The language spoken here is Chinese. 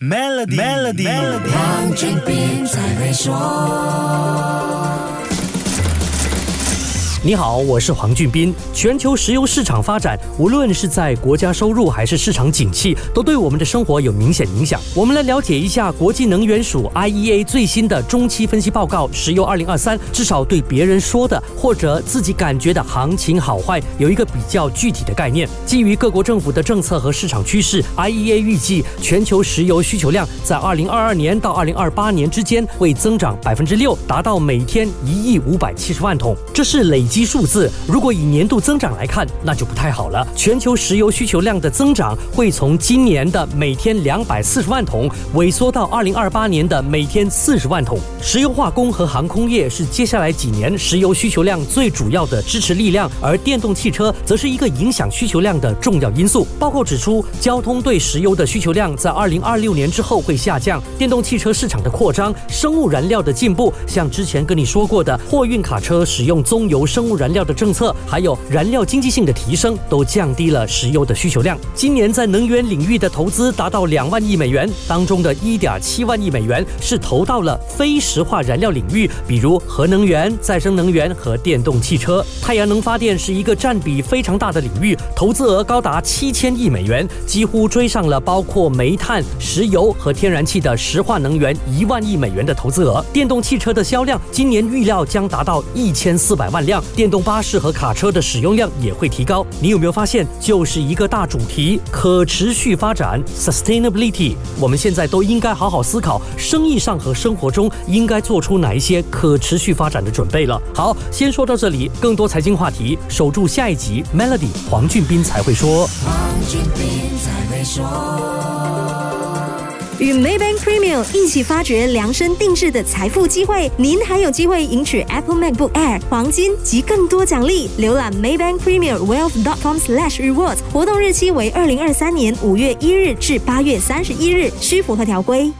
Melody，Melody，黄俊斌才会说。你好，我是黄俊斌。全球石油市场发展，无论是在国家收入还是市场景气，都对我们的生活有明显影响。我们来了解一下国际能源署 IEA 最新的中期分析报告《石油2023》，至少对别人说的或者自己感觉的行情好坏有一个比较具体的概念。基于各国政府的政策和市场趋势，IEA 预计全球石油需求量在2022年到2028年之间会增长百分之六，达到每天一亿五百七十万桶。这是累。基数字，如果以年度增长来看，那就不太好了。全球石油需求量的增长会从今年的每天两百四十万桶萎缩到二零二八年的每天四十万桶。石油化工和航空业是接下来几年石油需求量最主要的支持力量，而电动汽车则是一个影响需求量的重要因素。报告指出，交通对石油的需求量在二零二六年之后会下降，电动汽车市场的扩张、生物燃料的进步，像之前跟你说过的货运卡车使用棕油生。生物燃料的政策，还有燃料经济性的提升，都降低了石油的需求量。今年在能源领域的投资达到两万亿美元，当中的一点七万亿美元是投到了非石化燃料领域，比如核能源、再生能源和电动汽车。太阳能发电是一个占比非常大的领域，投资额高达七千亿美元，几乎追上了包括煤炭、石油和天然气的石化能源一万亿美元的投资额。电动汽车的销量今年预料将达到一千四百万辆。电动巴士和卡车的使用量也会提高。你有没有发现，就是一个大主题——可持续发展 （sustainability）。我们现在都应该好好思考，生意上和生活中应该做出哪一些可持续发展的准备了。好，先说到这里。更多财经话题，守住下一集。Melody 黄俊斌才会说。黄俊斌才会说。与 Maybank Premium 一起发掘量身定制的财富机会，您还有机会赢取 Apple MacBook Air、黄金及更多奖励。浏览 Maybank Premium Wealth.com/rewards，活动日期为二零二三年五月一日至八月三十一日，需符合条规。